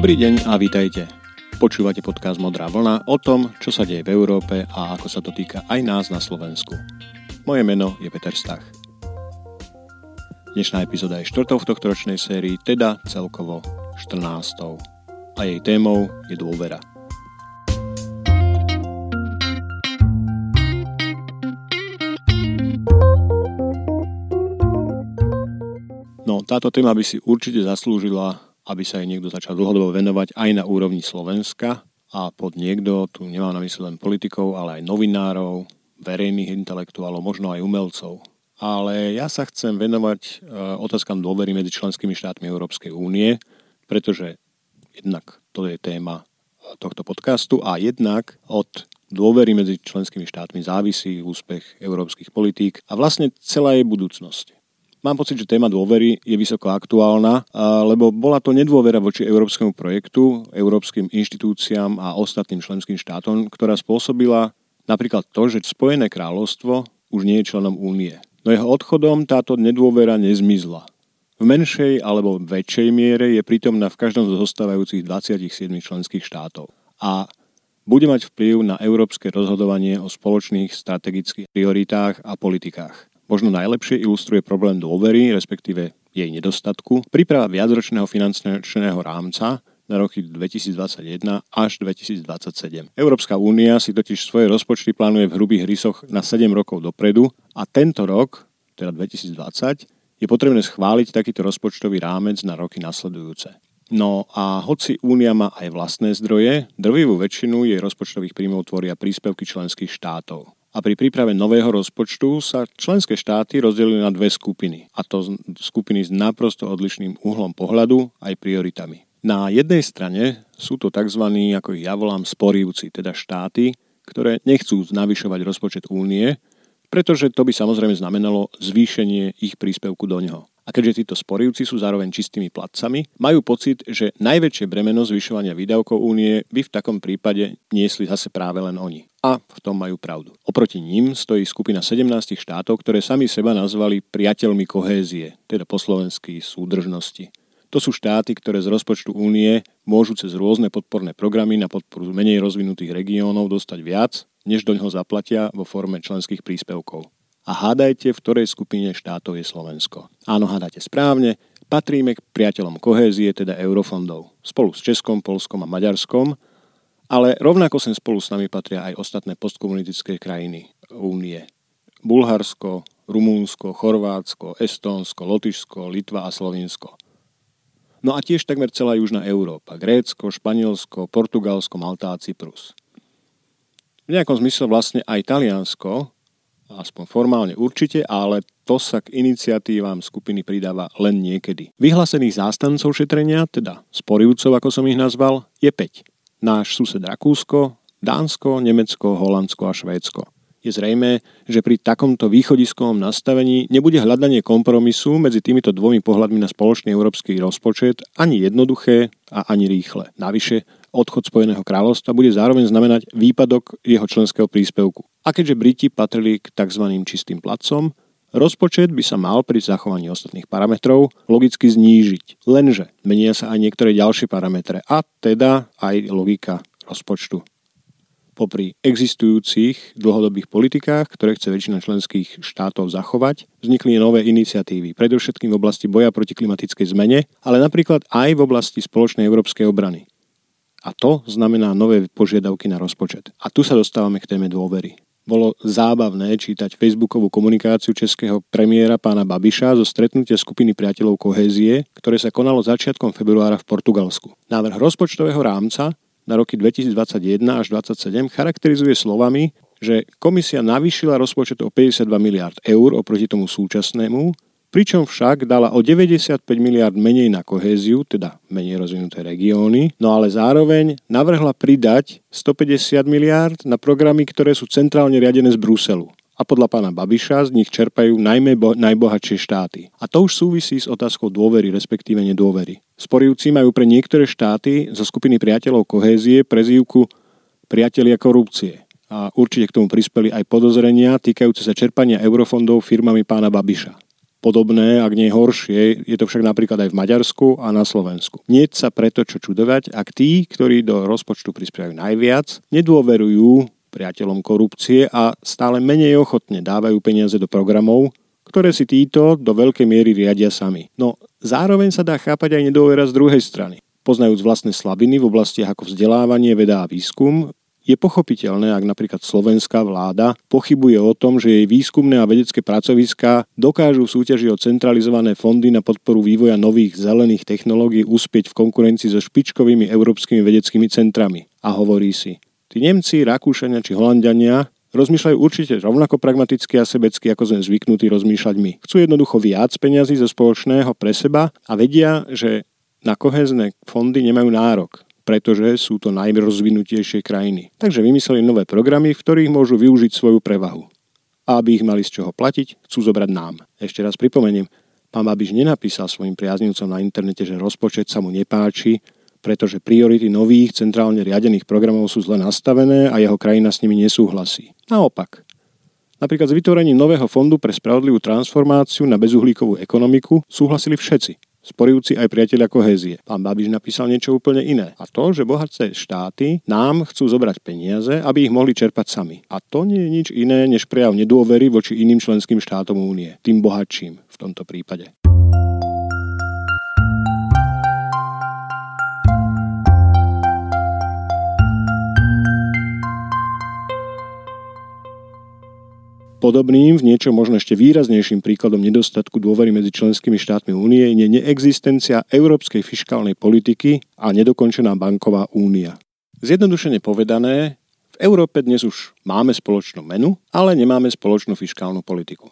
Dobrý deň a vítajte. Počúvate podcast Modrá vlna o tom, čo sa deje v Európe a ako sa to týka aj nás na Slovensku. Moje meno je Peter Stach. Dnešná epizóda je štvrtou v tohto ročnej sérii, teda celkovo 14. A jej témou je dôvera. No, táto téma by si určite zaslúžila aby sa jej niekto začal dlhodobo venovať aj na úrovni Slovenska a pod niekto, tu nemám na mysli len politikov, ale aj novinárov, verejných intelektuálov, možno aj umelcov. Ale ja sa chcem venovať e, otázkam dôvery medzi členskými štátmi Európskej únie, pretože jednak to je téma e, tohto podcastu a jednak od dôvery medzi členskými štátmi závisí úspech európskych politík a vlastne celá jej budúcnosť. Mám pocit, že téma dôvery je vysoko aktuálna, lebo bola to nedôvera voči európskemu projektu, európskym inštitúciám a ostatným členským štátom, ktorá spôsobila napríklad to, že Spojené kráľovstvo už nie je členom únie. No jeho odchodom táto nedôvera nezmizla. V menšej alebo väčšej miere je prítomná v každom z zostávajúcich 27 členských štátov. A bude mať vplyv na európske rozhodovanie o spoločných strategických prioritách a politikách možno najlepšie ilustruje problém dôvery, respektíve jej nedostatku, príprava viacročného finančného rámca na roky 2021 až 2027. Európska únia si totiž svoje rozpočty plánuje v hrubých rysoch na 7 rokov dopredu a tento rok, teda 2020, je potrebné schváliť takýto rozpočtový rámec na roky nasledujúce. No a hoci Únia má aj vlastné zdroje, drvivú väčšinu jej rozpočtových príjmov tvoria príspevky členských štátov a pri príprave nového rozpočtu sa členské štáty rozdelili na dve skupiny. A to skupiny s naprosto odlišným uhlom pohľadu aj prioritami. Na jednej strane sú to tzv. ako ja volám sporivci, teda štáty, ktoré nechcú navyšovať rozpočet únie, pretože to by samozrejme znamenalo zvýšenie ich príspevku do neho. A keďže títo sporivci sú zároveň čistými platcami, majú pocit, že najväčšie bremeno zvyšovania výdavkov únie by v takom prípade niesli zase práve len oni. A v tom majú pravdu. Oproti ním stojí skupina 17 štátov, ktoré sami seba nazvali priateľmi kohézie, teda po slovensky súdržnosti. To sú štáty, ktoré z rozpočtu únie môžu cez rôzne podporné programy na podporu menej rozvinutých regiónov dostať viac, než do ňoho zaplatia vo forme členských príspevkov a hádajte, v ktorej skupine štátov je Slovensko. Áno, hádate správne, patríme k priateľom kohézie, teda eurofondov, spolu s Českom, Polskom a Maďarskom, ale rovnako sem spolu s nami patria aj ostatné postkomunistické krajiny únie. Bulharsko, Rumúnsko, Chorvátsko, Estónsko, Lotyšsko, Litva a Slovinsko. No a tiež takmer celá Južná Európa, Grécko, Španielsko, Portugalsko, Malta a Cyprus. V nejakom zmysle vlastne aj Taliansko, aspoň formálne určite, ale to sa k iniciatívam skupiny pridáva len niekedy. Vyhlásených zástancov šetrenia, teda sporivcov, ako som ich nazval, je 5. Náš sused Rakúsko, Dánsko, Nemecko, Holandsko a Švédsko. Je zrejme, že pri takomto východiskovom nastavení nebude hľadanie kompromisu medzi týmito dvomi pohľadmi na spoločný európsky rozpočet ani jednoduché a ani rýchle. Navyše, odchod Spojeného kráľovstva bude zároveň znamenať výpadok jeho členského príspevku. A keďže Briti patrili k tzv. čistým placom, rozpočet by sa mal pri zachovaní ostatných parametrov logicky znížiť. Lenže menia sa aj niektoré ďalšie parametre a teda aj logika rozpočtu. Popri existujúcich dlhodobých politikách, ktoré chce väčšina členských štátov zachovať, vznikli nové iniciatívy, predovšetkým v oblasti boja proti klimatickej zmene, ale napríklad aj v oblasti spoločnej európskej obrany. A to znamená nové požiadavky na rozpočet. A tu sa dostávame k téme dôvery bolo zábavné čítať facebookovú komunikáciu českého premiéra pána Babiša zo stretnutia skupiny priateľov kohézie, ktoré sa konalo začiatkom februára v Portugalsku. Návrh rozpočtového rámca na roky 2021 až 2027 charakterizuje slovami, že komisia navýšila rozpočet o 52 miliard eur oproti tomu súčasnému, pričom však dala o 95 miliard menej na kohéziu, teda menej rozvinuté regióny, no ale zároveň navrhla pridať 150 miliard na programy, ktoré sú centrálne riadené z Bruselu. A podľa pána Babiša z nich čerpajú najmä bo- najbohatšie štáty. A to už súvisí s otázkou dôvery, respektíve nedôvery. Sporivci majú pre niektoré štáty zo skupiny priateľov kohézie prezývku priatelia korupcie. A určite k tomu prispeli aj podozrenia týkajúce sa čerpania eurofondov firmami pána Babiša. Podobné, ak nie horšie, je to však napríklad aj v Maďarsku a na Slovensku. Nie sa preto čo čudovať, ak tí, ktorí do rozpočtu prispievajú najviac, nedôverujú priateľom korupcie a stále menej ochotne dávajú peniaze do programov, ktoré si títo do veľkej miery riadia sami. No zároveň sa dá chápať aj nedôvera z druhej strany. Poznajúc vlastné slabiny v oblastiach ako vzdelávanie, veda a výskum, je pochopiteľné, ak napríklad slovenská vláda pochybuje o tom, že jej výskumné a vedecké pracoviská dokážu v súťaži o centralizované fondy na podporu vývoja nových zelených technológií uspieť v konkurencii so špičkovými európskymi vedeckými centrami. A hovorí si, tí Nemci, Rakúšania či Holandiania rozmýšľajú určite rovnako pragmaticky a sebecky, ako sme zvyknutí rozmýšľať my. Chcú jednoducho viac peňazí zo spoločného pre seba a vedia, že na kohezné fondy nemajú nárok pretože sú to najrozvinutejšie krajiny. Takže vymysleli nové programy, v ktorých môžu využiť svoju prevahu. A aby ich mali z čoho platiť, chcú zobrať nám. Ešte raz pripomeniem, pán Babiš nenapísal svojim priaznivcom na internete, že rozpočet sa mu nepáči, pretože priority nových centrálne riadených programov sú zle nastavené a jeho krajina s nimi nesúhlasí. Naopak. Napríklad s vytvorením nového fondu pre spravodlivú transformáciu na bezuhlíkovú ekonomiku súhlasili všetci sporujúci aj priateľia kohézie. Pán Babiš napísal niečo úplne iné. A to, že bohatské štáty nám chcú zobrať peniaze, aby ich mohli čerpať sami. A to nie je nič iné, než prejav nedôvery voči iným členským štátom únie. Tým bohatším v tomto prípade. Podobným, v niečo možno ešte výraznejším príkladom nedostatku dôvery medzi členskými štátmi únie je neexistencia európskej fiskálnej politiky a nedokončená banková únia. Zjednodušene povedané, v Európe dnes už máme spoločnú menu, ale nemáme spoločnú fiskálnu politiku.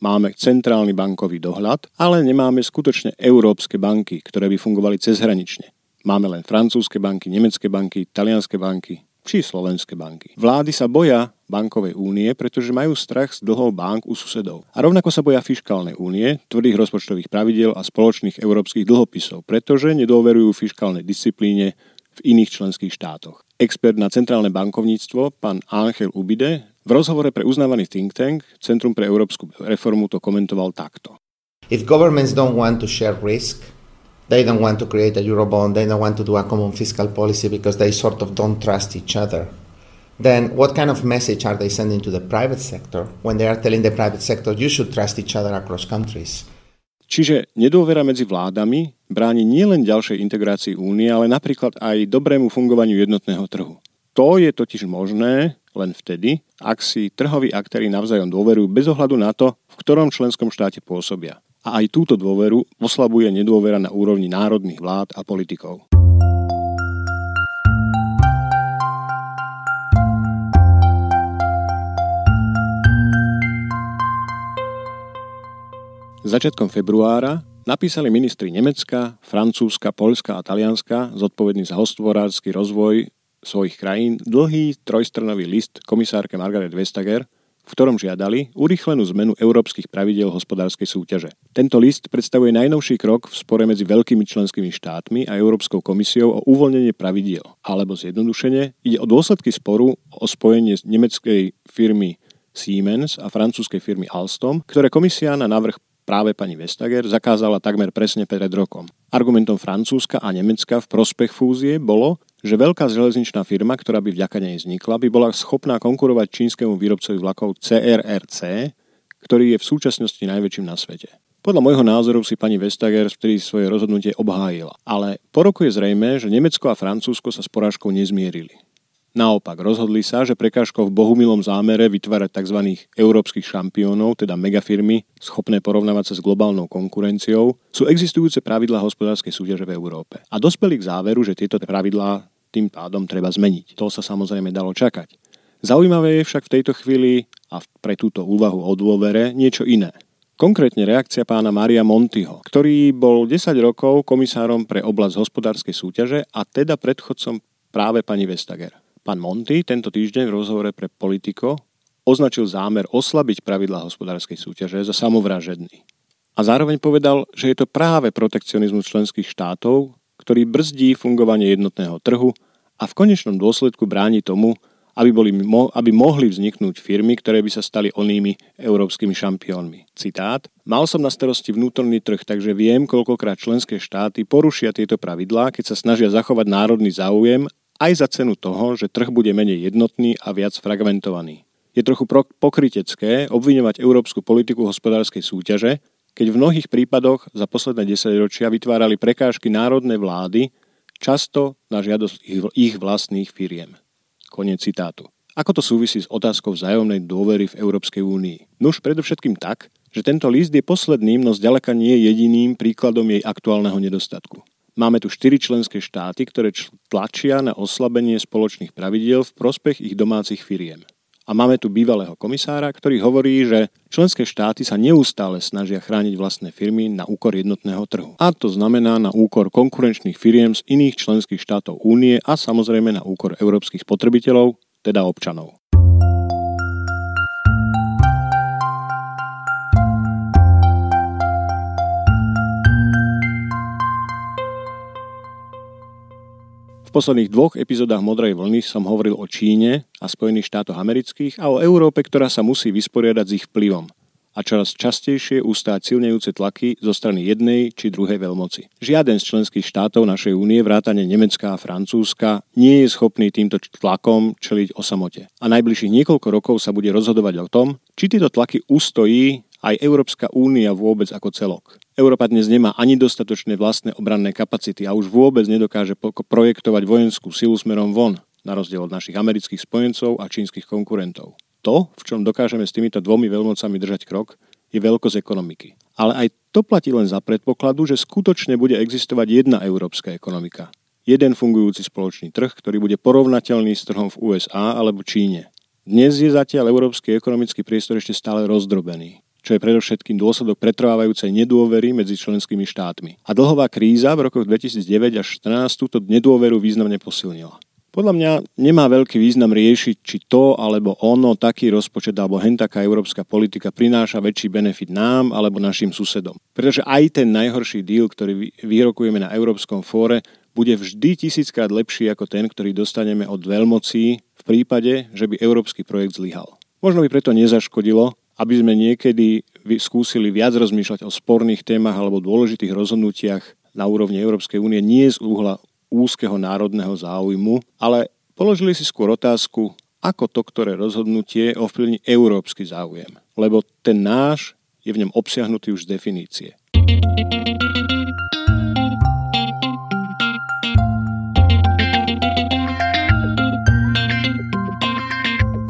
Máme centrálny bankový dohľad, ale nemáme skutočne európske banky, ktoré by fungovali cezhranične. Máme len francúzske banky, nemecké banky, talianské banky, či slovenské banky. Vlády sa boja bankovej únie, pretože majú strach z dlhov bank u susedov. A rovnako sa boja fiskálnej únie, tvrdých rozpočtových pravidel a spoločných európskych dlhopisov, pretože nedôverujú fiskálnej disciplíne v iných členských štátoch. Expert na centrálne bankovníctvo, pán Ángel Ubide, v rozhovore pre uznávaný think tank Centrum pre európsku reformu to komentoval takto. If governments don't want to share risk, They don't want to create a Eurobond, they don't want to do a common fiscal policy because they sort of don't trust each other. Then, what kind of message are they sending to the private sector when they are telling the private sector you should trust each other across countries? Čiže nedôvera medzi vládami bráni nielen ďalšej integrácii únie, ale napríklad aj dobrému fungovaniu jednotného trhu. To je totiž možné len vtedy, ak si trhoví aktéry navzájom dôverujú bez ohľadu na to, v ktorom členskom štáte pôsobia a aj túto dôveru oslabuje nedôvera na úrovni národných vlád a politikov. Začiatkom februára napísali ministri Nemecka, Francúzska, Polska a Talianska, zodpovední za hospodársky rozvoj svojich krajín, dlhý trojstrnový list komisárke Margaret Vestager, v ktorom žiadali urýchlenú zmenu európskych pravidel hospodárskej súťaže. Tento list predstavuje najnovší krok v spore medzi veľkými členskými štátmi a Európskou komisiou o uvoľnenie pravidiel. Alebo zjednodušene, ide o dôsledky sporu o spojenie nemeckej firmy Siemens a francúzskej firmy Alstom, ktoré komisia na návrh práve pani Vestager zakázala takmer presne pred rokom. Argumentom Francúzska a Nemecka v prospech fúzie bolo, že veľká železničná firma, ktorá by vďaka nej vznikla, by bola schopná konkurovať čínskemu výrobcovi vlakov CRRC, ktorý je v súčasnosti najväčším na svete. Podľa môjho názoru si pani Vestager vtedy svoje rozhodnutie obhájila. Ale po roku je zrejme, že Nemecko a Francúzsko sa s porážkou nezmierili. Naopak, rozhodli sa, že prekážkou v bohumilom zámere vytvárať tzv. európskych šampiónov, teda megafirmy, schopné porovnávať sa s globálnou konkurenciou, sú existujúce pravidlá hospodárskej súťaže v Európe. A dospeli k záveru, že tieto pravidlá tým pádom treba zmeniť. To sa samozrejme dalo čakať. Zaujímavé je však v tejto chvíli a pre túto úvahu o dôvere niečo iné. Konkrétne reakcia pána Maria Montiho, ktorý bol 10 rokov komisárom pre oblasť hospodárskej súťaže a teda predchodcom práve pani Vestager. Pán Monty tento týždeň v rozhovore pre Politico označil zámer oslabiť pravidlá hospodárskej súťaže za samovražedný. A zároveň povedal, že je to práve protekcionizmus členských štátov, ktorý brzdí fungovanie jednotného trhu a v konečnom dôsledku bráni tomu, aby, boli, aby mohli vzniknúť firmy, ktoré by sa stali onými európskymi šampiónmi. Citát. Mal som na starosti vnútorný trh, takže viem, koľkokrát členské štáty porušia tieto pravidlá, keď sa snažia zachovať národný záujem aj za cenu toho, že trh bude menej jednotný a viac fragmentovaný. Je trochu pokrytecké obviňovať európsku politiku hospodárskej súťaže, keď v mnohých prípadoch za posledné desaťročia vytvárali prekážky národné vlády, často na žiadosť ich vlastných firiem. Koniec citátu. Ako to súvisí s otázkou vzájomnej dôvery v Európskej únii? Nuž predovšetkým tak, že tento list je posledným, no zďaleka nie jediným príkladom jej aktuálneho nedostatku. Máme tu štyri členské štáty, ktoré tlačia na oslabenie spoločných pravidiel v prospech ich domácich firiem. A máme tu bývalého komisára, ktorý hovorí, že členské štáty sa neustále snažia chrániť vlastné firmy na úkor jednotného trhu. A to znamená na úkor konkurenčných firiem z iných členských štátov únie a samozrejme na úkor európskych spotrebiteľov, teda občanov. V posledných dvoch epizódach Modrej vlny som hovoril o Číne a Spojených štátoch amerických a o Európe, ktorá sa musí vysporiadať s ich vplyvom a čoraz častejšie ustáť silnejúce tlaky zo strany jednej či druhej veľmoci. Žiaden z členských štátov našej únie, vrátane Nemecka a Francúzska, nie je schopný týmto tlakom čeliť o samote. A najbližších niekoľko rokov sa bude rozhodovať o tom, či tieto tlaky ustojí aj Európska únia vôbec ako celok. Európa dnes nemá ani dostatočné vlastné obranné kapacity a už vôbec nedokáže projektovať vojenskú silu smerom von, na rozdiel od našich amerických spojencov a čínskych konkurentov. To, v čom dokážeme s týmito dvomi veľmocami držať krok, je veľkosť ekonomiky. Ale aj to platí len za predpokladu, že skutočne bude existovať jedna európska ekonomika. Jeden fungujúci spoločný trh, ktorý bude porovnateľný s trhom v USA alebo Číne. Dnes je zatiaľ európsky ekonomický priestor ešte stále rozdrobený čo je predovšetkým dôsledok pretrvávajúcej nedôvery medzi členskými štátmi. A dlhová kríza v rokoch 2009 až 2014 túto nedôveru významne posilnila. Podľa mňa nemá veľký význam riešiť, či to alebo ono, taký rozpočet alebo hen taká európska politika prináša väčší benefit nám alebo našim susedom. Pretože aj ten najhorší deal, ktorý vyrokujeme na Európskom fóre, bude vždy tisíckrát lepší ako ten, ktorý dostaneme od veľmocí v prípade, že by európsky projekt zlyhal. Možno by preto nezaškodilo, aby sme niekedy skúsili viac rozmýšľať o sporných témach alebo dôležitých rozhodnutiach na úrovni Európskej únie nie z uhla úzkeho národného záujmu, ale položili si skôr otázku, ako to, ktoré rozhodnutie ovplyvní európsky záujem. Lebo ten náš je v ňom obsiahnutý už z definície.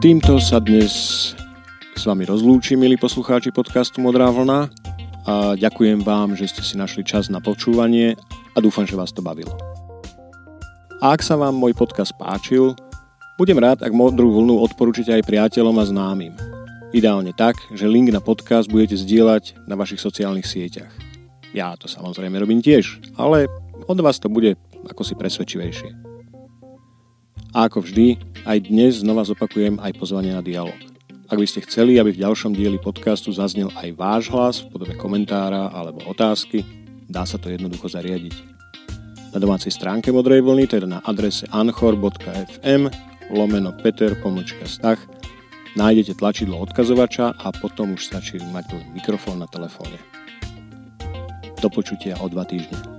Týmto sa dnes s vami rozlúčim, milí poslucháči podcastu Modrá vlna a ďakujem vám, že ste si našli čas na počúvanie a dúfam, že vás to bavilo. A ak sa vám môj podcast páčil, budem rád, ak Modrú vlnu odporúčite aj priateľom a známym. Ideálne tak, že link na podcast budete zdieľať na vašich sociálnych sieťach. Ja to samozrejme robím tiež, ale od vás to bude ako si presvedčivejšie. A ako vždy, aj dnes znova zopakujem aj pozvanie na dialog. Ak by ste chceli, aby v ďalšom dieli podcastu zaznel aj váš hlas v podobe komentára alebo otázky, dá sa to jednoducho zariadiť. Na domácej stránke Modrej vlny, teda na adrese anchor.fm lomeno Peter pomočka stach, nájdete tlačidlo odkazovača a potom už stačí mať mikrofón na telefóne. Do počutia o dva týždne.